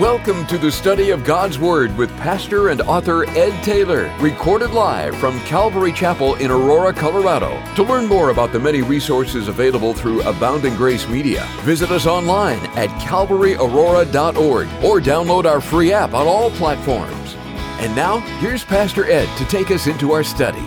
Welcome to the study of God's Word with pastor and author Ed Taylor, recorded live from Calvary Chapel in Aurora, Colorado. To learn more about the many resources available through Abounding Grace Media, visit us online at calvaryaurora.org or download our free app on all platforms. And now, here's Pastor Ed to take us into our study.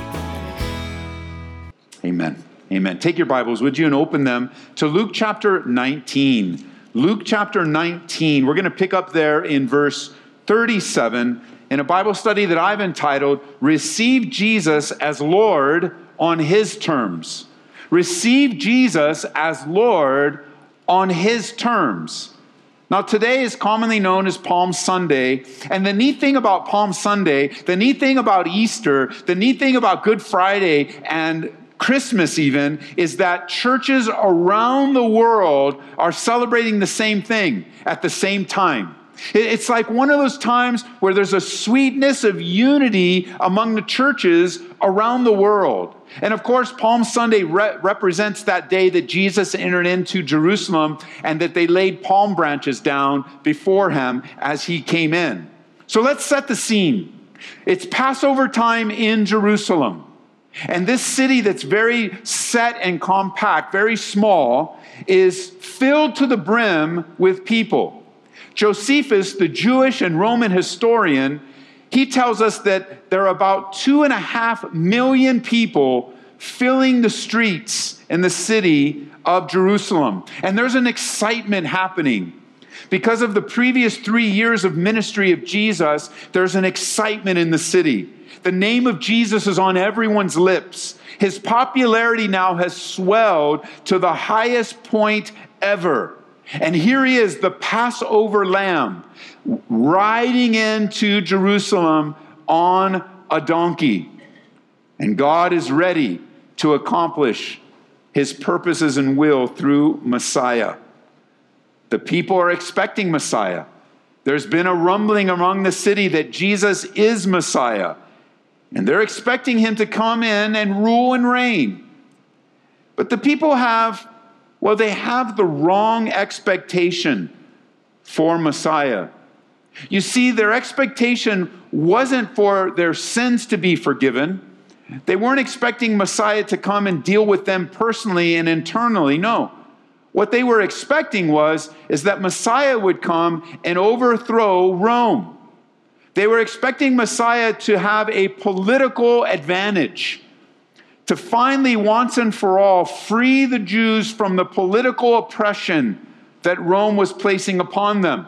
Amen. Amen. Take your Bibles, would you, and open them to Luke chapter 19. Luke chapter 19. We're going to pick up there in verse 37 in a Bible study that I've entitled Receive Jesus as Lord on His Terms. Receive Jesus as Lord on His terms. Now, today is commonly known as Palm Sunday. And the neat thing about Palm Sunday, the neat thing about Easter, the neat thing about Good Friday and Christmas, even, is that churches around the world are celebrating the same thing at the same time. It's like one of those times where there's a sweetness of unity among the churches around the world. And of course, Palm Sunday re- represents that day that Jesus entered into Jerusalem and that they laid palm branches down before him as he came in. So let's set the scene. It's Passover time in Jerusalem. And this city that's very set and compact, very small, is filled to the brim with people. Josephus, the Jewish and Roman historian, he tells us that there are about two and a half million people filling the streets in the city of Jerusalem. And there's an excitement happening. Because of the previous three years of ministry of Jesus, there's an excitement in the city. The name of Jesus is on everyone's lips. His popularity now has swelled to the highest point ever. And here he is, the Passover lamb, riding into Jerusalem on a donkey. And God is ready to accomplish his purposes and will through Messiah. The people are expecting Messiah. There's been a rumbling among the city that Jesus is Messiah. And they're expecting him to come in and rule and reign. But the people have, well, they have the wrong expectation for Messiah. You see, their expectation wasn't for their sins to be forgiven. They weren't expecting Messiah to come and deal with them personally and internally. No. What they were expecting was is that Messiah would come and overthrow Rome. They were expecting Messiah to have a political advantage, to finally, once and for all, free the Jews from the political oppression that Rome was placing upon them.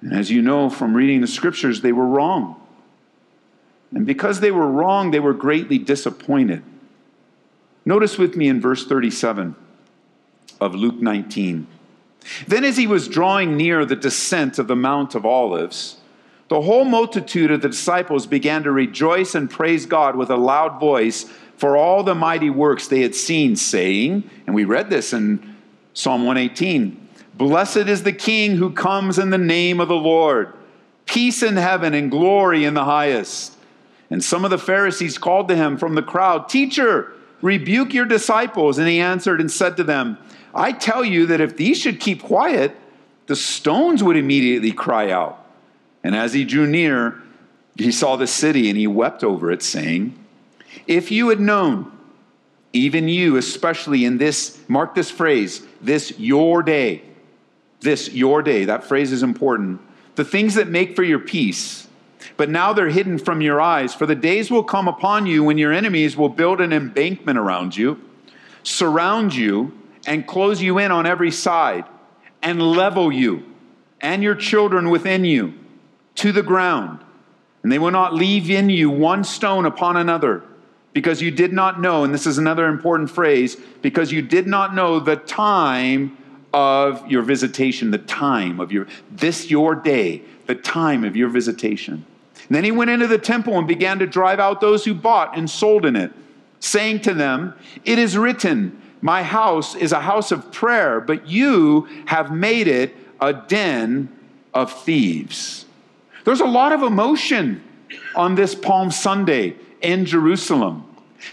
And as you know from reading the scriptures, they were wrong. And because they were wrong, they were greatly disappointed. Notice with me in verse 37 of Luke 19. Then, as he was drawing near the descent of the Mount of Olives, the whole multitude of the disciples began to rejoice and praise God with a loud voice for all the mighty works they had seen, saying, and we read this in Psalm 118 Blessed is the King who comes in the name of the Lord, peace in heaven and glory in the highest. And some of the Pharisees called to him from the crowd, Teacher, rebuke your disciples. And he answered and said to them, I tell you that if these should keep quiet, the stones would immediately cry out. And as he drew near, he saw the city and he wept over it, saying, If you had known, even you, especially in this, mark this phrase, this your day, this your day, that phrase is important. The things that make for your peace, but now they're hidden from your eyes. For the days will come upon you when your enemies will build an embankment around you, surround you, and close you in on every side, and level you and your children within you to the ground. And they will not leave in you one stone upon another, because you did not know, and this is another important phrase, because you did not know the time of your visitation, the time of your, this your day, the time of your visitation. And then he went into the temple and began to drive out those who bought and sold in it, saying to them, It is written, My house is a house of prayer, but you have made it a den of thieves. There's a lot of emotion on this Palm Sunday in Jerusalem.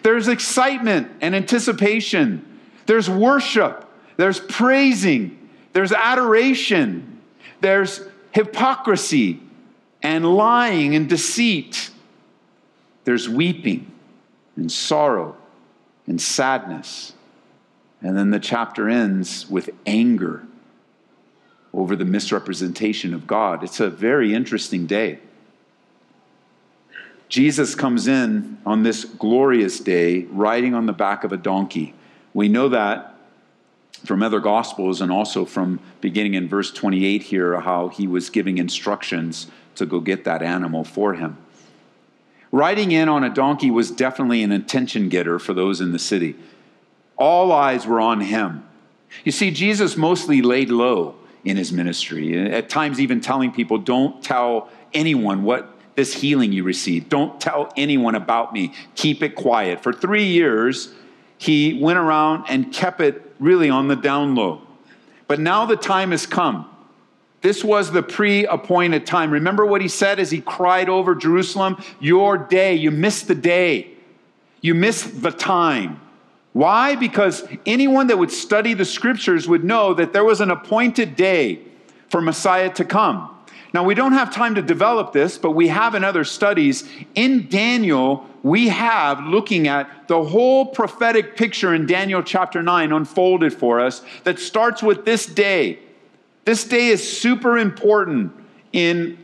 There's excitement and anticipation. There's worship. There's praising. There's adoration. there's hypocrisy and lying and deceit. There's weeping and sorrow and sadness. And then the chapter ends with anger over the misrepresentation of God. It's a very interesting day. Jesus comes in on this glorious day riding on the back of a donkey. We know that from other gospels and also from beginning in verse 28 here how he was giving instructions to go get that animal for him. Riding in on a donkey was definitely an attention getter for those in the city. All eyes were on him. You see, Jesus mostly laid low in his ministry, at times, even telling people, Don't tell anyone what this healing you received. Don't tell anyone about me. Keep it quiet. For three years, he went around and kept it really on the down low. But now the time has come. This was the pre appointed time. Remember what he said as he cried over Jerusalem? Your day. You missed the day. You missed the time. Why? Because anyone that would study the scriptures would know that there was an appointed day for Messiah to come. Now, we don't have time to develop this, but we have in other studies. In Daniel, we have looking at the whole prophetic picture in Daniel chapter 9 unfolded for us that starts with this day. This day is super important in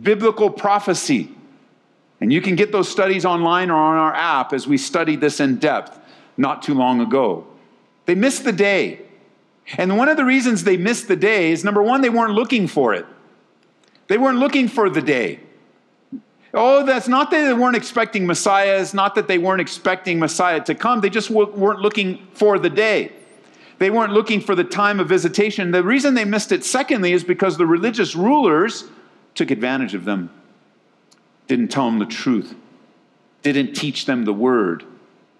biblical prophecy. And you can get those studies online or on our app as we studied this in depth not too long ago. They missed the day. And one of the reasons they missed the day is number one, they weren't looking for it. They weren't looking for the day. Oh, that's not that they weren't expecting Messiah. It's not that they weren't expecting Messiah to come. They just weren't looking for the day. They weren't looking for the time of visitation. The reason they missed it, secondly, is because the religious rulers took advantage of them, didn't tell them the truth, didn't teach them the word.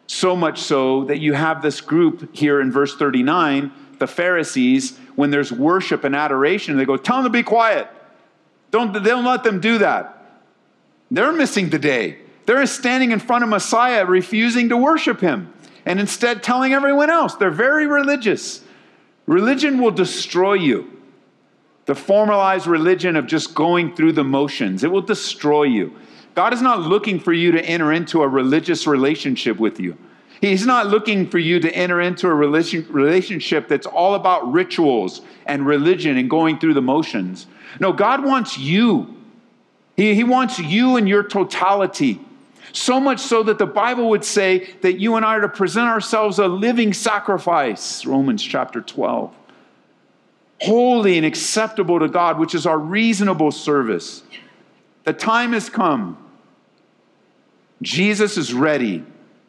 So much so that you have this group here in verse 39, the Pharisees, when there's worship and adoration, they go, Tell them to be quiet. Don't, don't let them do that. They're missing the day. They're standing in front of Messiah, refusing to worship him, and instead telling everyone else. They're very religious. Religion will destroy you. The formalized religion of just going through the motions, it will destroy you. God is not looking for you to enter into a religious relationship with you. He's not looking for you to enter into a relationship that's all about rituals and religion and going through the motions. No, God wants you. He, he wants you in your totality. So much so that the Bible would say that you and I are to present ourselves a living sacrifice, Romans chapter 12. Holy and acceptable to God, which is our reasonable service. The time has come. Jesus is ready.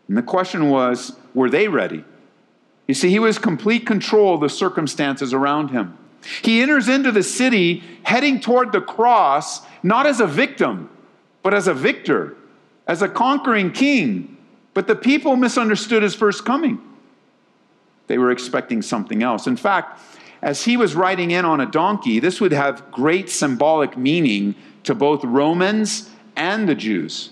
And the question was, were they ready? You see, he was complete control of the circumstances around him. He enters into the city heading toward the cross, not as a victim, but as a victor, as a conquering king. But the people misunderstood his first coming. They were expecting something else. In fact, as he was riding in on a donkey, this would have great symbolic meaning to both Romans and the Jews.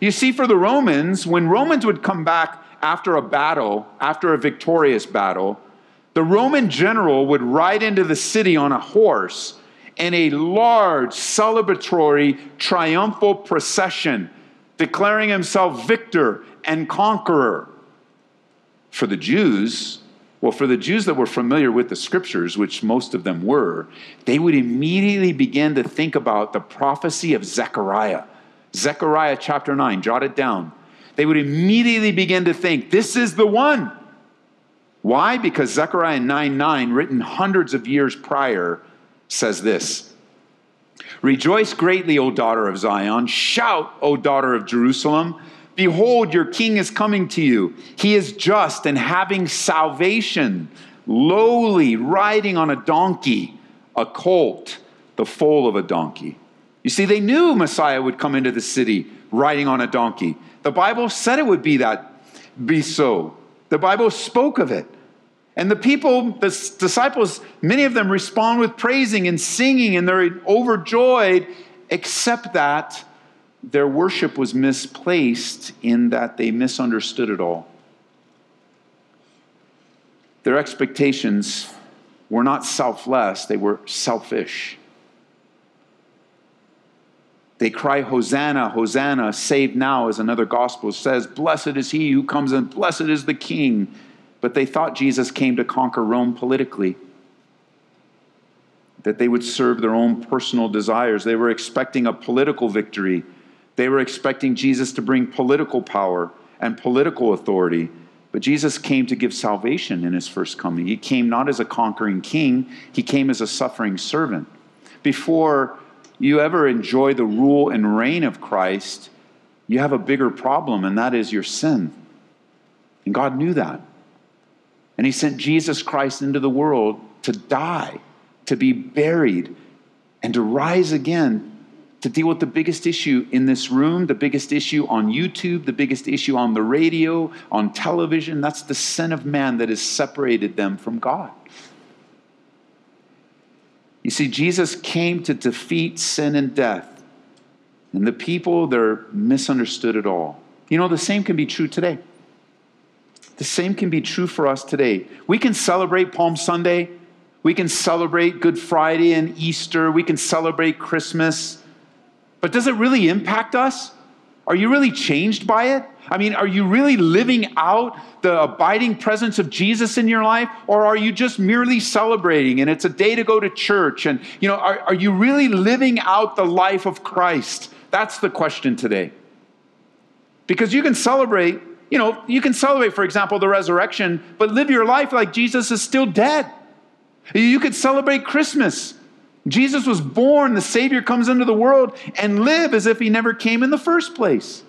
You see, for the Romans, when Romans would come back after a battle, after a victorious battle, the Roman general would ride into the city on a horse in a large celebratory triumphal procession, declaring himself victor and conqueror. For the Jews, well, for the Jews that were familiar with the scriptures, which most of them were, they would immediately begin to think about the prophecy of Zechariah. Zechariah chapter 9, jot it down. They would immediately begin to think, this is the one. Why? Because Zechariah 9 9, written hundreds of years prior, says this Rejoice greatly, O daughter of Zion. Shout, O daughter of Jerusalem. Behold, your king is coming to you. He is just and having salvation, lowly, riding on a donkey, a colt, the foal of a donkey. You see, they knew Messiah would come into the city riding on a donkey. The Bible said it would be that, be so. The Bible spoke of it. And the people, the disciples, many of them respond with praising and singing, and they're overjoyed, except that their worship was misplaced in that they misunderstood it all. Their expectations were not selfless, they were selfish. They cry, Hosanna, Hosanna, save now, as another gospel says, Blessed is he who comes and blessed is the king. But they thought Jesus came to conquer Rome politically, that they would serve their own personal desires. They were expecting a political victory. They were expecting Jesus to bring political power and political authority. But Jesus came to give salvation in his first coming. He came not as a conquering king, he came as a suffering servant. Before you ever enjoy the rule and reign of Christ, you have a bigger problem, and that is your sin. And God knew that. And He sent Jesus Christ into the world to die, to be buried, and to rise again to deal with the biggest issue in this room, the biggest issue on YouTube, the biggest issue on the radio, on television. That's the sin of man that has separated them from God. You see, Jesus came to defeat sin and death. And the people, they're misunderstood at all. You know, the same can be true today. The same can be true for us today. We can celebrate Palm Sunday. We can celebrate Good Friday and Easter. We can celebrate Christmas. But does it really impact us? Are you really changed by it? I mean, are you really living out the abiding presence of Jesus in your life? Or are you just merely celebrating and it's a day to go to church? And, you know, are, are you really living out the life of Christ? That's the question today. Because you can celebrate, you know, you can celebrate, for example, the resurrection, but live your life like Jesus is still dead. You could celebrate Christmas Jesus was born, the Savior comes into the world, and live as if he never came in the first place.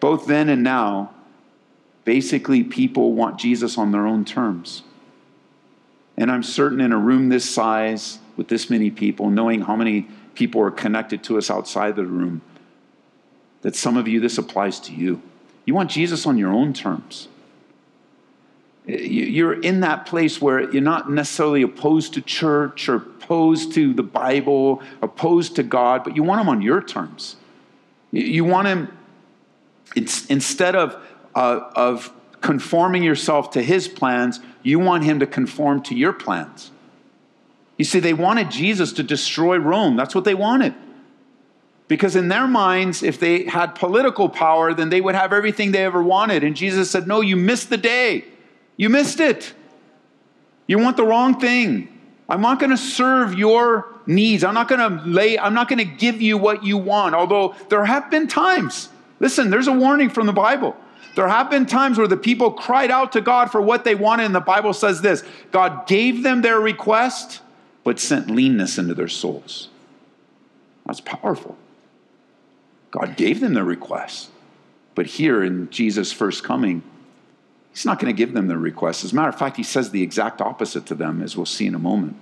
Both then and now, basically, people want Jesus on their own terms. And I'm certain in a room this size, with this many people, knowing how many people are connected to us outside the room, that some of you, this applies to you. You want Jesus on your own terms. You're in that place where you're not necessarily opposed to church or opposed to the Bible, opposed to God, but you want Him on your terms. You want Him, instead of, uh, of conforming yourself to His plans, you want Him to conform to your plans. You see, they wanted Jesus to destroy Rome. That's what they wanted. Because in their minds, if they had political power, then they would have everything they ever wanted. And Jesus said, No, you missed the day. You missed it. You want the wrong thing. I'm not going to serve your needs. I'm not going to lay, I'm not going to give you what you want. Although there have been times, listen, there's a warning from the Bible. There have been times where the people cried out to God for what they wanted, and the Bible says this God gave them their request, but sent leanness into their souls. That's powerful. God gave them their request. But here in Jesus' first coming, He's not going to give them their request. As a matter of fact, he says the exact opposite to them, as we'll see in a moment.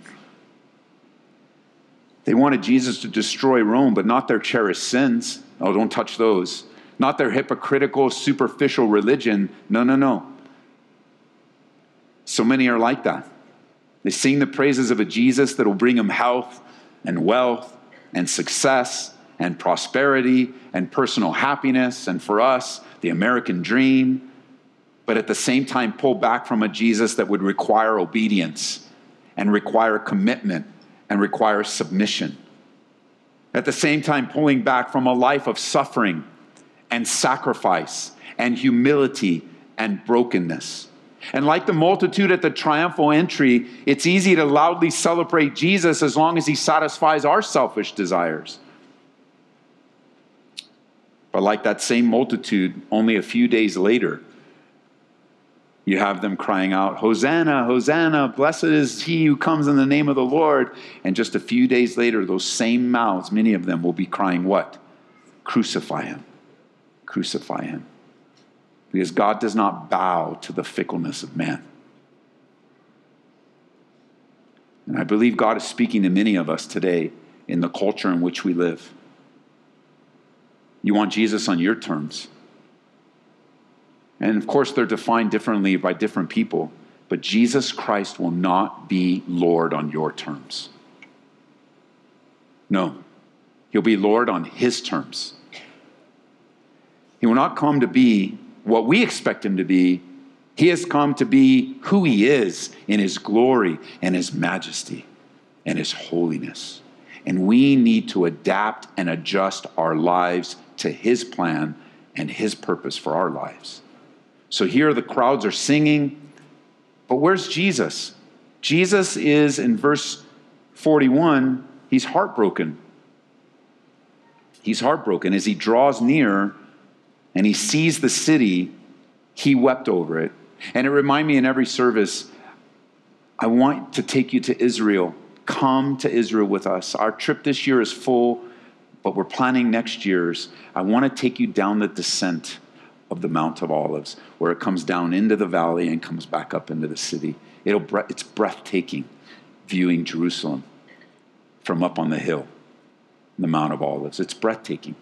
They wanted Jesus to destroy Rome, but not their cherished sins. Oh, don't touch those. Not their hypocritical, superficial religion. No, no, no. So many are like that. They sing the praises of a Jesus that will bring them health and wealth and success and prosperity and personal happiness. And for us, the American dream but at the same time pull back from a Jesus that would require obedience and require commitment and require submission. At the same time, pulling back from a life of suffering and sacrifice and humility and brokenness. And like the multitude at the triumphal entry, it's easy to loudly celebrate Jesus as long as he satisfies our selfish desires. But like that same multitude, only a few days later, you have them crying out, Hosanna, Hosanna, blessed is he who comes in the name of the Lord. And just a few days later, those same mouths, many of them will be crying, What? Crucify him. Crucify him. Because God does not bow to the fickleness of man. And I believe God is speaking to many of us today in the culture in which we live. You want Jesus on your terms. And of course, they're defined differently by different people, but Jesus Christ will not be Lord on your terms. No, he'll be Lord on his terms. He will not come to be what we expect him to be. He has come to be who he is in his glory and his majesty and his holiness. And we need to adapt and adjust our lives to His plan and His purpose for our lives. So here the crowds are singing, but where's Jesus? Jesus is in verse 41, he's heartbroken. He's heartbroken as he draws near and he sees the city, he wept over it. And it reminded me in every service, I want to take you to Israel. Come to Israel with us. Our trip this year is full, but we're planning next year's. I want to take you down the descent of the Mount of Olives, where it comes down into the valley and comes back up into the city. It'll, it's breathtaking viewing Jerusalem from up on the hill, the Mount of Olives. It's breathtaking.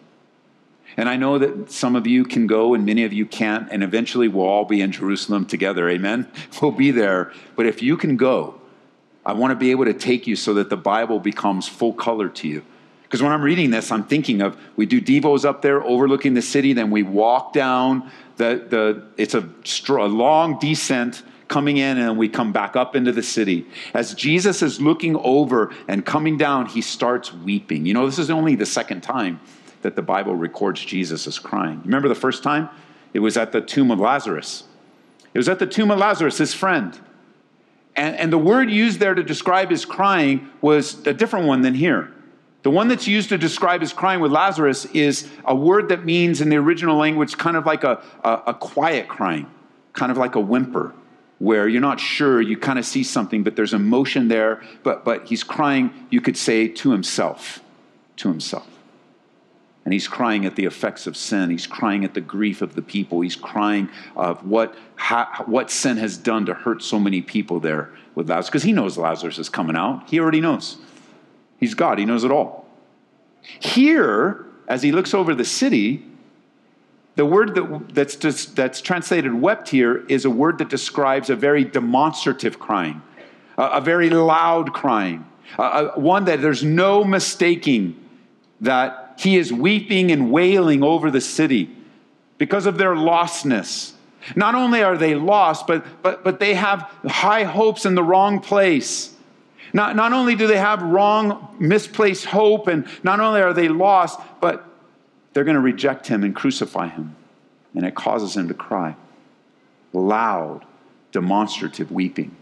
And I know that some of you can go and many of you can't, and eventually we'll all be in Jerusalem together. Amen? We'll be there. But if you can go, I want to be able to take you so that the Bible becomes full color to you. Because when I'm reading this, I'm thinking of we do devos up there overlooking the city, then we walk down the, the it's a, a long descent coming in and we come back up into the city. As Jesus is looking over and coming down, he starts weeping. You know, this is only the second time that the Bible records Jesus as crying. Remember the first time? It was at the tomb of Lazarus. It was at the tomb of Lazarus, his friend. And, and the word used there to describe his crying was a different one than here. The one that's used to describe his crying with Lazarus is a word that means in the original language kind of like a, a, a quiet crying, kind of like a whimper, where you're not sure, you kind of see something, but there's emotion there, but, but he's crying, you could say, to himself, to himself. And he's crying at the effects of sin. He's crying at the grief of the people. He's crying of what, what sin has done to hurt so many people there with Lazarus. Because he knows Lazarus is coming out. He already knows. He's God, he knows it all. Here, as he looks over the city, the word that, that's, just, that's translated wept here is a word that describes a very demonstrative crying, a, a very loud crying, a, a, one that there's no mistaking that he is weeping and wailing over the city because of their lostness. Not only are they lost, but, but, but they have high hopes in the wrong place. Not, not only do they have wrong, misplaced hope, and not only are they lost, but they're going to reject him and crucify him. And it causes him to cry. Loud, demonstrative weeping.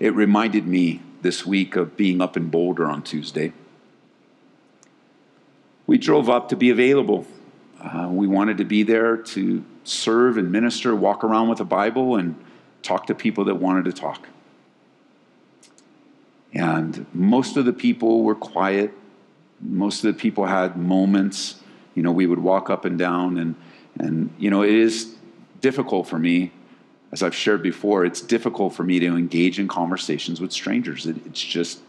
It reminded me this week of being up in Boulder on Tuesday. We drove up to be available. Uh, we wanted to be there to serve and minister, walk around with a Bible, and talk to people that wanted to talk. And most of the people were quiet. Most of the people had moments. You know, we would walk up and down, and, and you know, it is difficult for me, as I've shared before, it's difficult for me to engage in conversations with strangers. It, it's just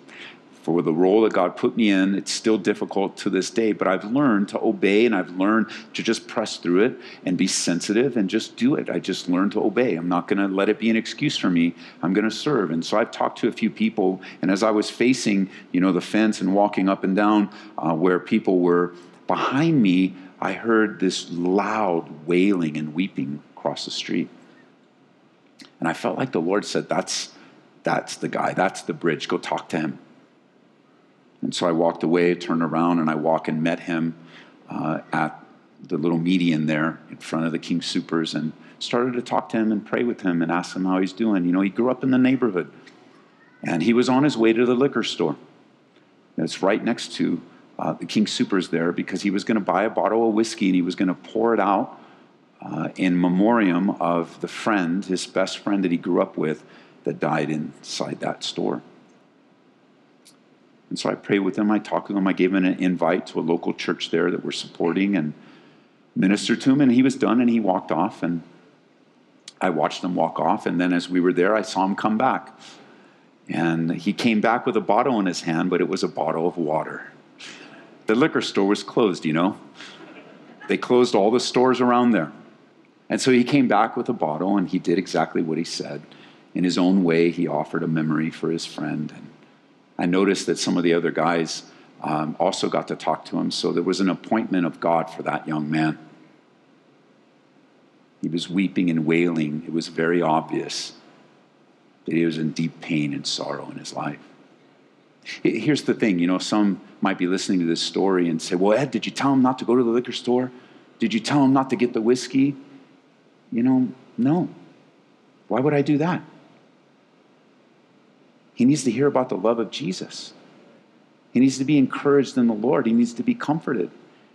for the role that God put me in, it's still difficult to this day, but I've learned to obey and I've learned to just press through it and be sensitive and just do it. I just learned to obey. I'm not going to let it be an excuse for me. I'm going to serve. And so I've talked to a few people, and as I was facing, you know, the fence and walking up and down uh, where people were behind me, I heard this loud wailing and weeping across the street. And I felt like the Lord said, That's that's the guy, that's the bridge. Go talk to him. And so I walked away, turned around, and I walked and met him uh, at the little median there in front of the King Soopers and started to talk to him and pray with him and ask him how he's doing. You know, he grew up in the neighborhood and he was on his way to the liquor store. It's right next to uh, the King Soopers there because he was going to buy a bottle of whiskey and he was going to pour it out uh, in memoriam of the friend, his best friend that he grew up with, that died inside that store. And so I prayed with him. I talked with him. I gave him an invite to a local church there that we're supporting and ministered to him. And he was done and he walked off. And I watched him walk off. And then as we were there, I saw him come back. And he came back with a bottle in his hand, but it was a bottle of water. The liquor store was closed, you know. They closed all the stores around there. And so he came back with a bottle and he did exactly what he said. In his own way, he offered a memory for his friend. And I noticed that some of the other guys um, also got to talk to him, so there was an appointment of God for that young man. He was weeping and wailing. It was very obvious that he was in deep pain and sorrow in his life. Here's the thing you know, some might be listening to this story and say, Well, Ed, did you tell him not to go to the liquor store? Did you tell him not to get the whiskey? You know, no. Why would I do that? He needs to hear about the love of Jesus. He needs to be encouraged in the Lord. He needs to be comforted.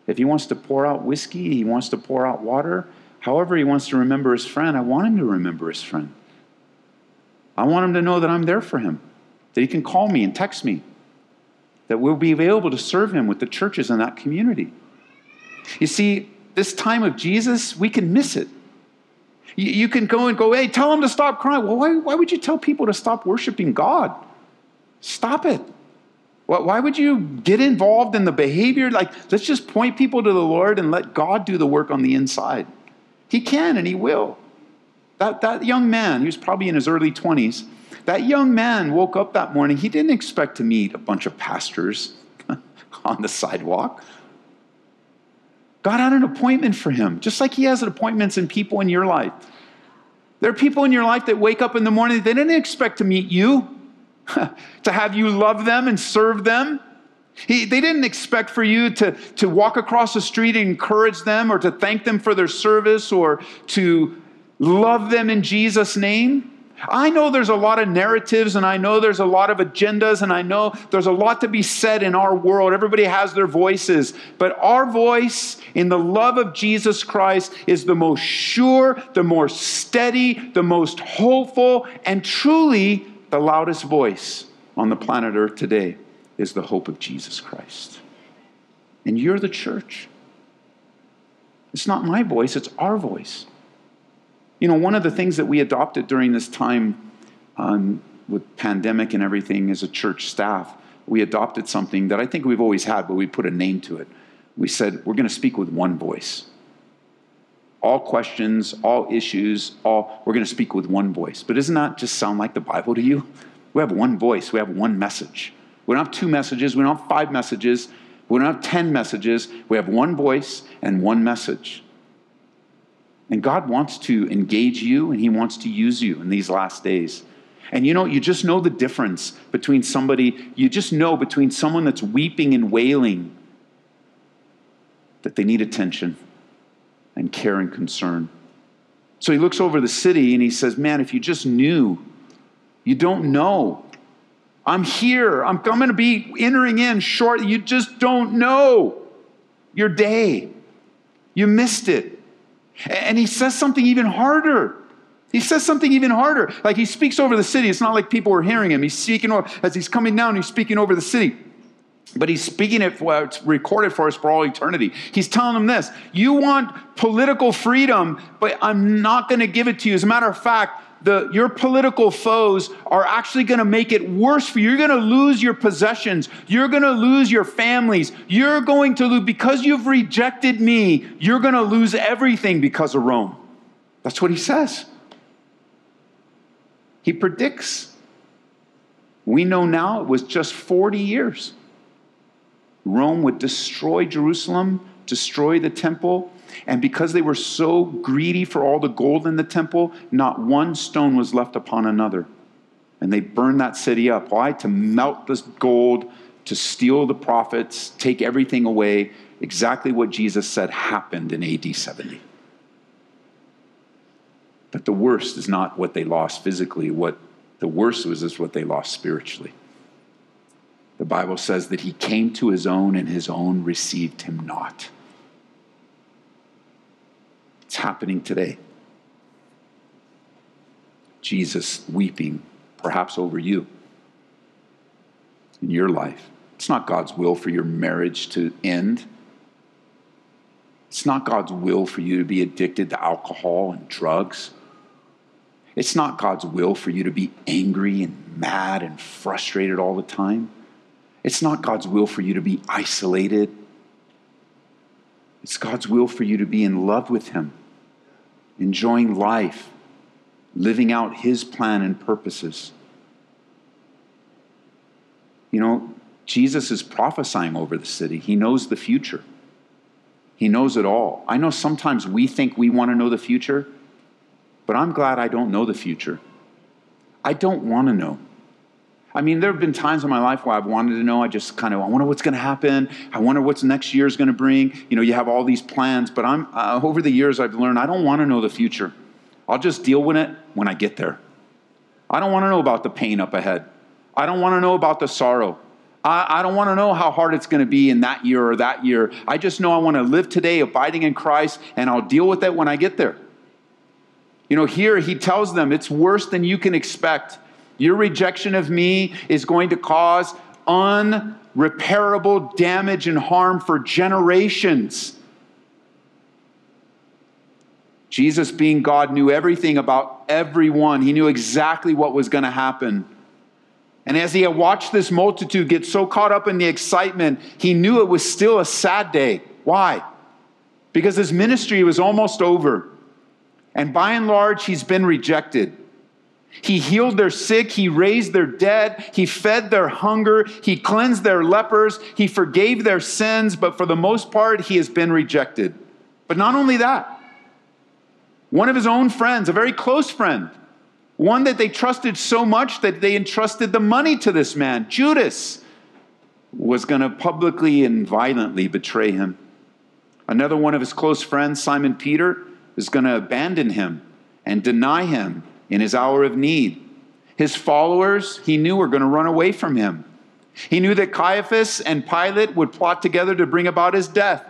If he wants to pour out whiskey, he wants to pour out water, however he wants to remember his friend, I want him to remember his friend. I want him to know that I'm there for him, that he can call me and text me, that we'll be available to serve him with the churches in that community. You see, this time of Jesus, we can miss it. You, can go and go, hey, tell them to stop crying. Well, why, why would you tell people to stop worshiping God? Stop it. Why would you get involved in the behavior? Like, let's just point people to the Lord and let God do the work on the inside. He can and He will. That, that young man, he was probably in his early 20s, that young man woke up that morning. He didn't expect to meet a bunch of pastors on the sidewalk. God had an appointment for him, just like He has appointments in people in your life. There are people in your life that wake up in the morning, they didn't expect to meet you. to have you love them and serve them. He, they didn't expect for you to, to walk across the street and encourage them or to thank them for their service or to love them in Jesus' name. I know there's a lot of narratives and I know there's a lot of agendas and I know there's a lot to be said in our world. Everybody has their voices. But our voice in the love of Jesus Christ is the most sure, the more steady, the most hopeful, and truly the loudest voice on the planet Earth today is the hope of Jesus Christ. And you're the church. It's not my voice, it's our voice. You know, one of the things that we adopted during this time um, with pandemic and everything as a church staff, we adopted something that I think we've always had, but we put a name to it. We said, we're going to speak with one voice all questions, all issues, all we're going to speak with one voice. But doesn't that just sound like the Bible to you? We have one voice, we have one message. We don't have two messages, we don't have five messages, we don't have 10 messages. We have one voice and one message. And God wants to engage you and He wants to use you in these last days. And you know, you just know the difference between somebody, you just know between someone that's weeping and wailing that they need attention and care and concern. So he looks over the city and he says, Man, if you just knew, you don't know. I'm here. I'm, going to be entering in short. You just don't know your day. You missed it. And he says something even harder. He says something even harder. Like he speaks over the city. It's not like people are hearing him. He's speaking over, as he's coming down, he's speaking over the city. But he's speaking it for it's recorded for us for all eternity. He's telling them this You want political freedom, but I'm not going to give it to you. As a matter of fact, the, your political foes are actually going to make it worse for you. You're going to lose your possessions. You're going to lose your families. You're going to lose, because you've rejected me, you're going to lose everything because of Rome. That's what he says. He predicts. We know now it was just 40 years. Rome would destroy Jerusalem, destroy the temple. And because they were so greedy for all the gold in the temple, not one stone was left upon another. And they burned that city up. Why? To melt the gold, to steal the profits, take everything away. Exactly what Jesus said happened in AD 70. But the worst is not what they lost physically. What the worst was is what they lost spiritually. The Bible says that he came to his own and his own received him not. It's happening today. Jesus weeping, perhaps over you in your life. It's not God's will for your marriage to end. It's not God's will for you to be addicted to alcohol and drugs. It's not God's will for you to be angry and mad and frustrated all the time. It's not God's will for you to be isolated. It's God's will for you to be in love with Him, enjoying life, living out His plan and purposes. You know, Jesus is prophesying over the city, He knows the future. He knows it all. I know sometimes we think we want to know the future, but I'm glad I don't know the future. I don't want to know. I mean, there have been times in my life where I've wanted to know. I just kind of, I wonder what's going to happen. I wonder what's next year is going to bring. You know, you have all these plans, but I'm uh, over the years I've learned I don't want to know the future. I'll just deal with it when I get there. I don't want to know about the pain up ahead. I don't want to know about the sorrow. I, I don't want to know how hard it's going to be in that year or that year. I just know I want to live today abiding in Christ, and I'll deal with it when I get there. You know, here he tells them it's worse than you can expect. Your rejection of me is going to cause unrepairable damage and harm for generations. Jesus, being God, knew everything about everyone. He knew exactly what was going to happen. And as he had watched this multitude get so caught up in the excitement, he knew it was still a sad day. Why? Because his ministry was almost over. And by and large, he's been rejected. He healed their sick, he raised their dead, he fed their hunger, he cleansed their lepers, he forgave their sins, but for the most part, he has been rejected. But not only that, one of his own friends, a very close friend, one that they trusted so much that they entrusted the money to this man, Judas, was going to publicly and violently betray him. Another one of his close friends, Simon Peter, is going to abandon him and deny him in his hour of need. His followers, he knew, were going to run away from him. He knew that Caiaphas and Pilate would plot together to bring about his death.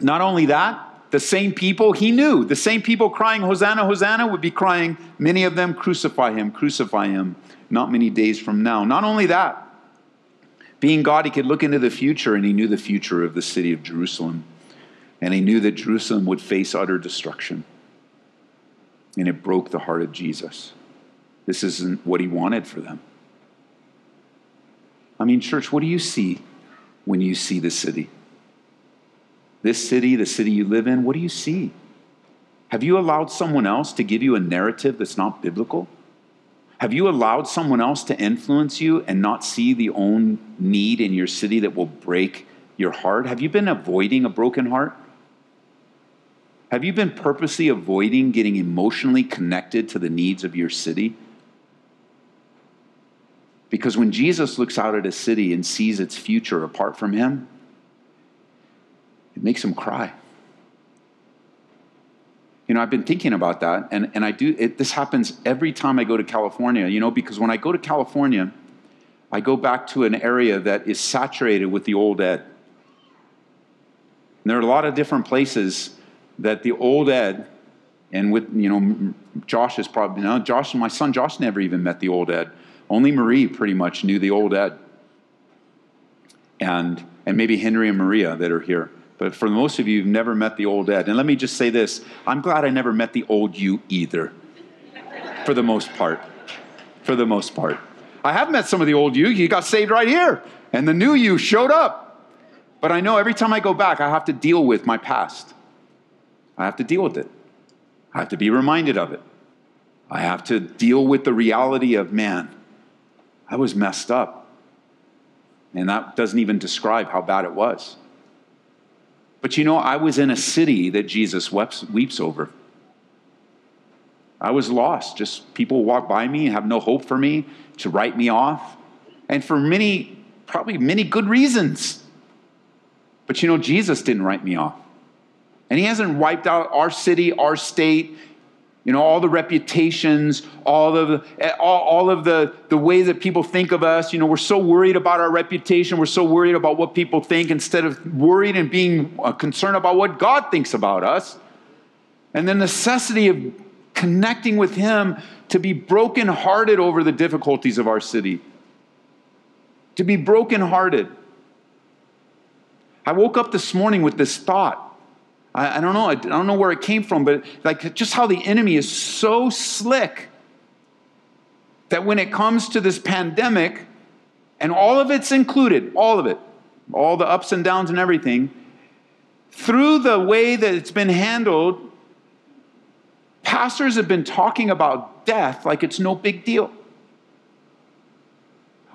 Not only that, the same people he knew, the same people crying, Hosanna, Hosanna, would be crying, many of them, crucify him, crucify him, not many days from now. Not only that, being God, he could look into the future and he knew the future of the city of Jerusalem. And he knew that Jerusalem would face utter destruction. And it broke the heart of Jesus. This isn't what he wanted for them. I mean, church, what do you see when you see the city? this city, the city you live in, what do you see? Have you allowed someone else to give you a narrative that's not biblical? Have you allowed someone else to influence you and not see the own need in your city that will break your heart? Have you been avoiding a broken heart? Have you been purposely avoiding getting emotionally connected to the needs of your city? Because when Jesus looks out at a city and sees its future apart from him, it makes him cry. You know, I've been thinking about that, and, and I do, it, this happens every time I go to California, you know, because when I go to California, I go back to an area that is saturated with the old ed. And there are a lot of different places that the old ed, and with, you know, Josh is probably, no, Josh, my son Josh never even met the old ed. Only Marie pretty much knew the old ed. And, and maybe Henry and Maria that are here. But for most of you, you've never met the old Ed. And let me just say this I'm glad I never met the old you either, for the most part. For the most part. I have met some of the old you. You got saved right here, and the new you showed up. But I know every time I go back, I have to deal with my past. I have to deal with it. I have to be reminded of it. I have to deal with the reality of man, I was messed up. And that doesn't even describe how bad it was. But you know, I was in a city that Jesus weeps, weeps over. I was lost. Just people walk by me and have no hope for me to write me off. And for many, probably many good reasons. But you know, Jesus didn't write me off. And He hasn't wiped out our city, our state, you know, all the reputations, all of, the, all, all of the, the way that people think of us. You know, we're so worried about our reputation. We're so worried about what people think instead of worried and being uh, concerned about what God thinks about us. And the necessity of connecting with Him to be brokenhearted over the difficulties of our city. To be brokenhearted. I woke up this morning with this thought I, I don't know. I don't know where it came from, but like just how the enemy is so slick that when it comes to this pandemic, and all of it's included, all of it, all the ups and downs and everything, through the way that it's been handled, pastors have been talking about death like it's no big deal.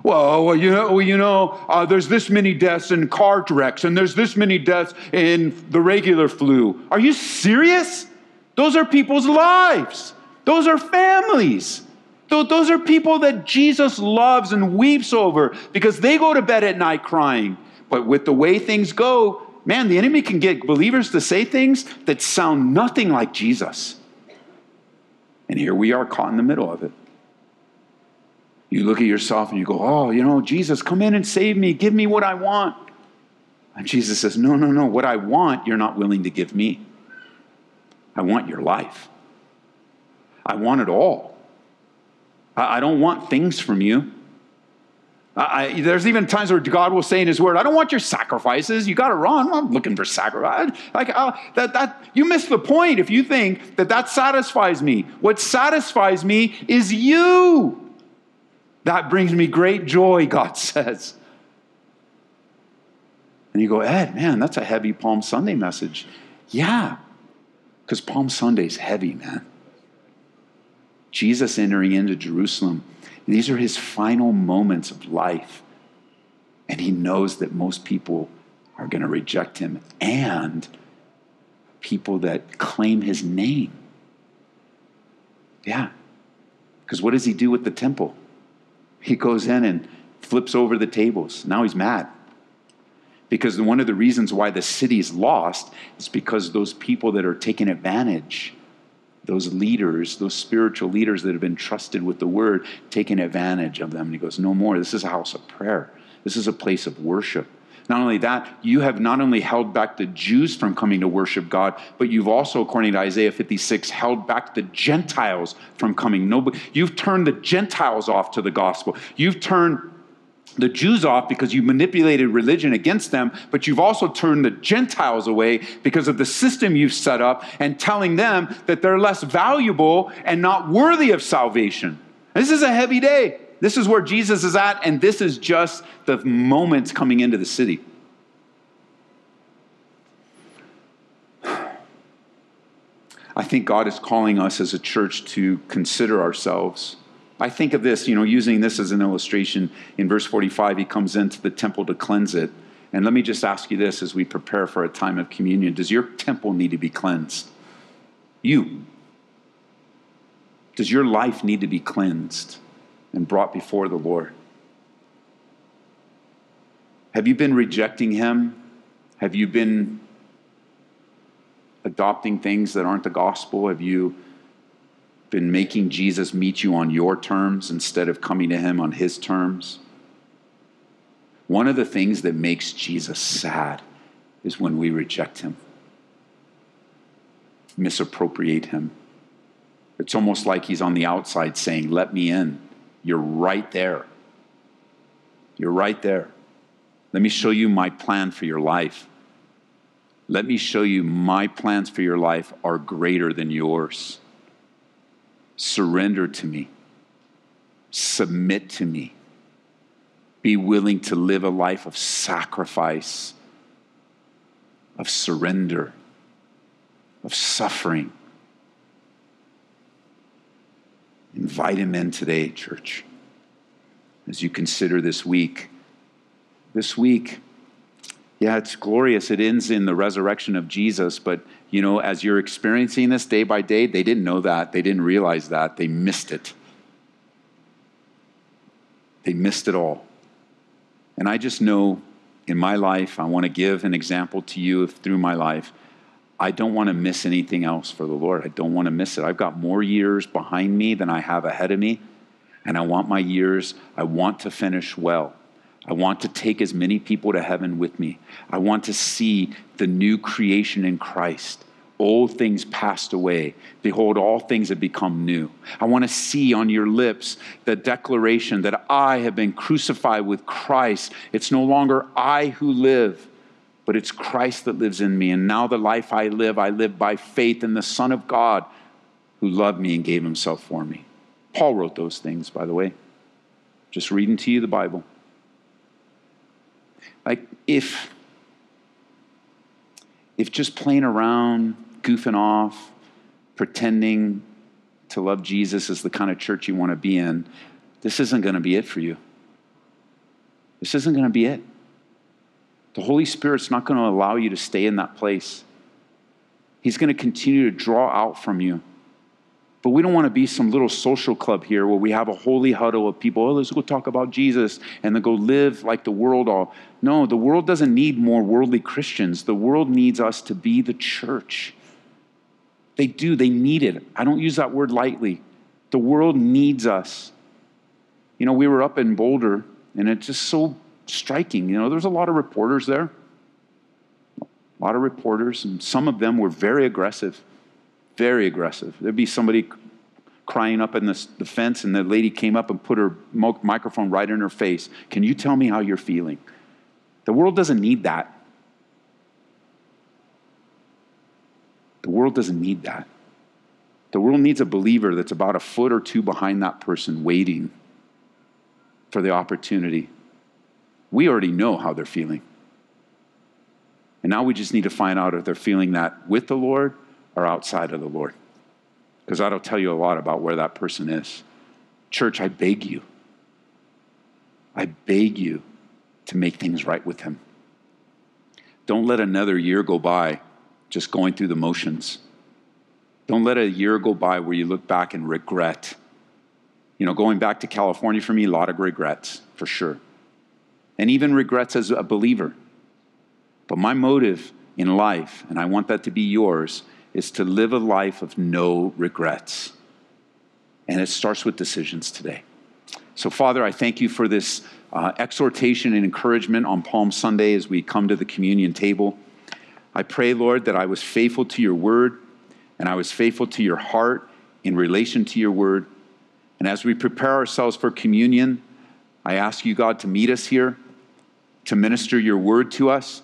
Well, you know, you know uh, there's this many deaths in car wrecks, and there's this many deaths in the regular flu. Are you serious? Those are people's lives. Those are families. Those are people that Jesus loves and weeps over because they go to bed at night crying. But with the way things go, man, the enemy can get believers to say things that sound nothing like Jesus. And here we are caught in the middle of it. You look at yourself and you go, Oh, you know, Jesus, come in and save me. Give me what I want. And Jesus says, No, no, no. What I want, you're not willing to give me. I want your life. I want it all. I, I don't want things from you. I, there's even times where God will say in His Word, "I don't want your sacrifices. You got to run. I'm looking for sacrifice." Like uh, that, that you miss the point if you think that that satisfies me. What satisfies me is you. That brings me great joy. God says. And you go, Ed, man, that's a heavy Palm Sunday message. Yeah, because Palm Sunday's heavy, man. Jesus entering into Jerusalem these are his final moments of life. And he knows that most people are going to reject him and people that claim his name. Yeah. Because what does he do with the temple? He goes in and flips over the tables. Now he's mad. Because one of the reasons why the city's lost is because those people that are taking advantage those leaders, those spiritual leaders that have been trusted with the word, taking advantage of them. And he goes, No more. This is a house of prayer. This is a place of worship. Not only that, you have not only held back the Jews from coming to worship God, but you've also, according to Isaiah 56, held back the Gentiles from coming. No, you've turned the Gentiles off to the gospel. You've turned the Jews off because you manipulated religion against them, but you've also turned the Gentiles away because of the system you've set up and telling them that they're less valuable and not worthy of salvation. This is a heavy day. This is where Jesus is at, and this is just the moments coming into the city. I think God is calling us as a church to consider ourselves I think of this, you know, using this as an illustration. In verse 45, he comes into the temple to cleanse it. And let me just ask you this as we prepare for a time of communion Does your temple need to be cleansed? You. Does your life need to be cleansed and brought before the Lord? Have you been rejecting Him? Have you been adopting things that aren't the gospel? Have you been making Jesus meet you on your terms instead of coming to him on his terms? One of the things that makes Jesus sad is when we reject him, misappropriate him. It's almost like he's on the outside saying, Let me in. You're right there. You're right there. Let me show you my plan for your life. Let me show you my plans for your life are greater than yours surrender to me, submit to me, be willing to live a life of sacrifice, of surrender, of suffering. Invite him in today, church, as you consider this week. This week, yeah, it's glorious. It ends in the resurrection of Jesus, but you know, as you're experiencing this day by day, they didn't know that. They didn't realize that. They missed it. They missed it all. And I just know in my life, I want to give an example to you through my life. I don't want to miss anything else for the Lord. I don't want to miss it. I've got more years behind me than I have ahead of me. And I want my years, I want to finish well. I want to take as many people to heaven with me. I want to see the new creation in Christ. Old things passed away. Behold, all things have become new. I want to see on your lips the declaration that I have been crucified with Christ. It's no longer I who live, but it's Christ that lives in me. And now the life I live, I live by faith in the Son of God who loved me and gave himself for me. Paul wrote those things, by the way. Just reading to you the Bible. Like if if just playing around, goofing off, pretending to love Jesus is the kind of church you want to be in, this isn't going to be it for you. This isn't going to be it. The Holy Spirit's not going to allow you to stay in that place. He's going to continue to draw out from you But we don't want to be some little social club here where we have a holy huddle of people, oh, let's go talk about Jesus and then go live like the world all. No, the world doesn't need more worldly Christians. The world needs us to be the church. They do, they need it. I don't use that word lightly. The world needs us. You know, we were up in Boulder and it's just so striking. You know, there's a lot of reporters there, a lot of reporters, and some of them were very aggressive very aggressive. There'd be somebody crying up in the, the fence, and the lady came up and put her microphone right in her face. Can you tell me how you're feeling? The world doesn't need that. The world doesn't need that. The world needs a believer that's about a foot or two behind that person, waiting for the opportunity. We already know how they're feeling. And now we just need to find out if they're feeling that with the Lord or outside of the Lord. Because that'll tell you a lot about where that person is. Church, I beg you. I beg you to make things right with him. Don't let another year go by just going through the motions. Don't let a year go by where you look back and regret. You know, going back to California for me, a lot of regrets, for sure. And even regrets as a believer. But my motive in life, and I want that to be yours, is to live a life of no regrets. And it starts with decisions today. So, Father, I thank you for this uh, exhortation and encouragement on Palm Sunday as we come to the communion table. I pray, Lord, that I was faithful to your word and I was faithful to your heart in relation to your word. And as we prepare ourselves for communion, I ask you, God, to meet us here, to minister your word to us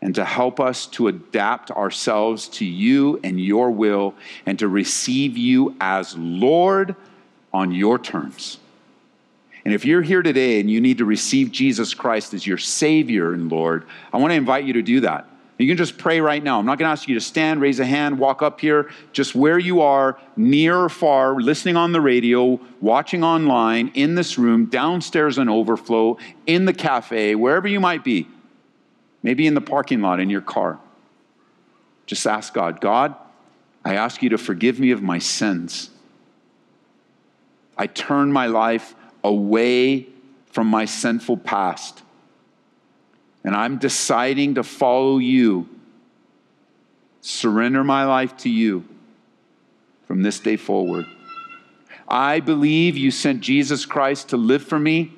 and to help us to adapt ourselves to you and your will and to receive you as Lord on your terms. And if you're here today and you need to receive Jesus Christ as your Savior and Lord, I want to invite you to do that. You can just pray right now. I'm not going to ask you to stand, raise a hand, walk up here. Just where you are, near or far, listening on the radio, watching online, in this room, downstairs in overflow, in the cafe, wherever you might be maybe in the parking lot in your car. Just ask God, God, I ask you to forgive me of my sins. I turn my life away from my sinful past. And I'm deciding to follow you, surrender my life to you from this day forward. I believe you sent Jesus Christ to live for me,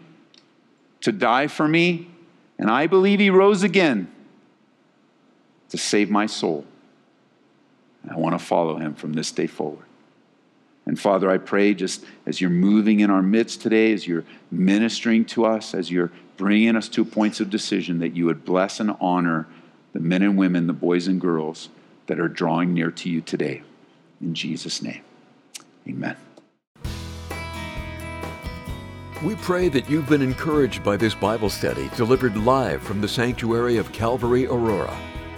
to die for me, and I believe he rose again to save my soul. I want to follow him from this day forward. And Father, I pray just as you're moving in our midst today, as you're ministering to us, as you're bringing us to points of decision, that you would bless and honor the men and women, the boys and girls that are drawing near to you today. In Jesus' name, amen. We pray that you've been encouraged by this Bible study delivered live from the sanctuary of Calvary Aurora.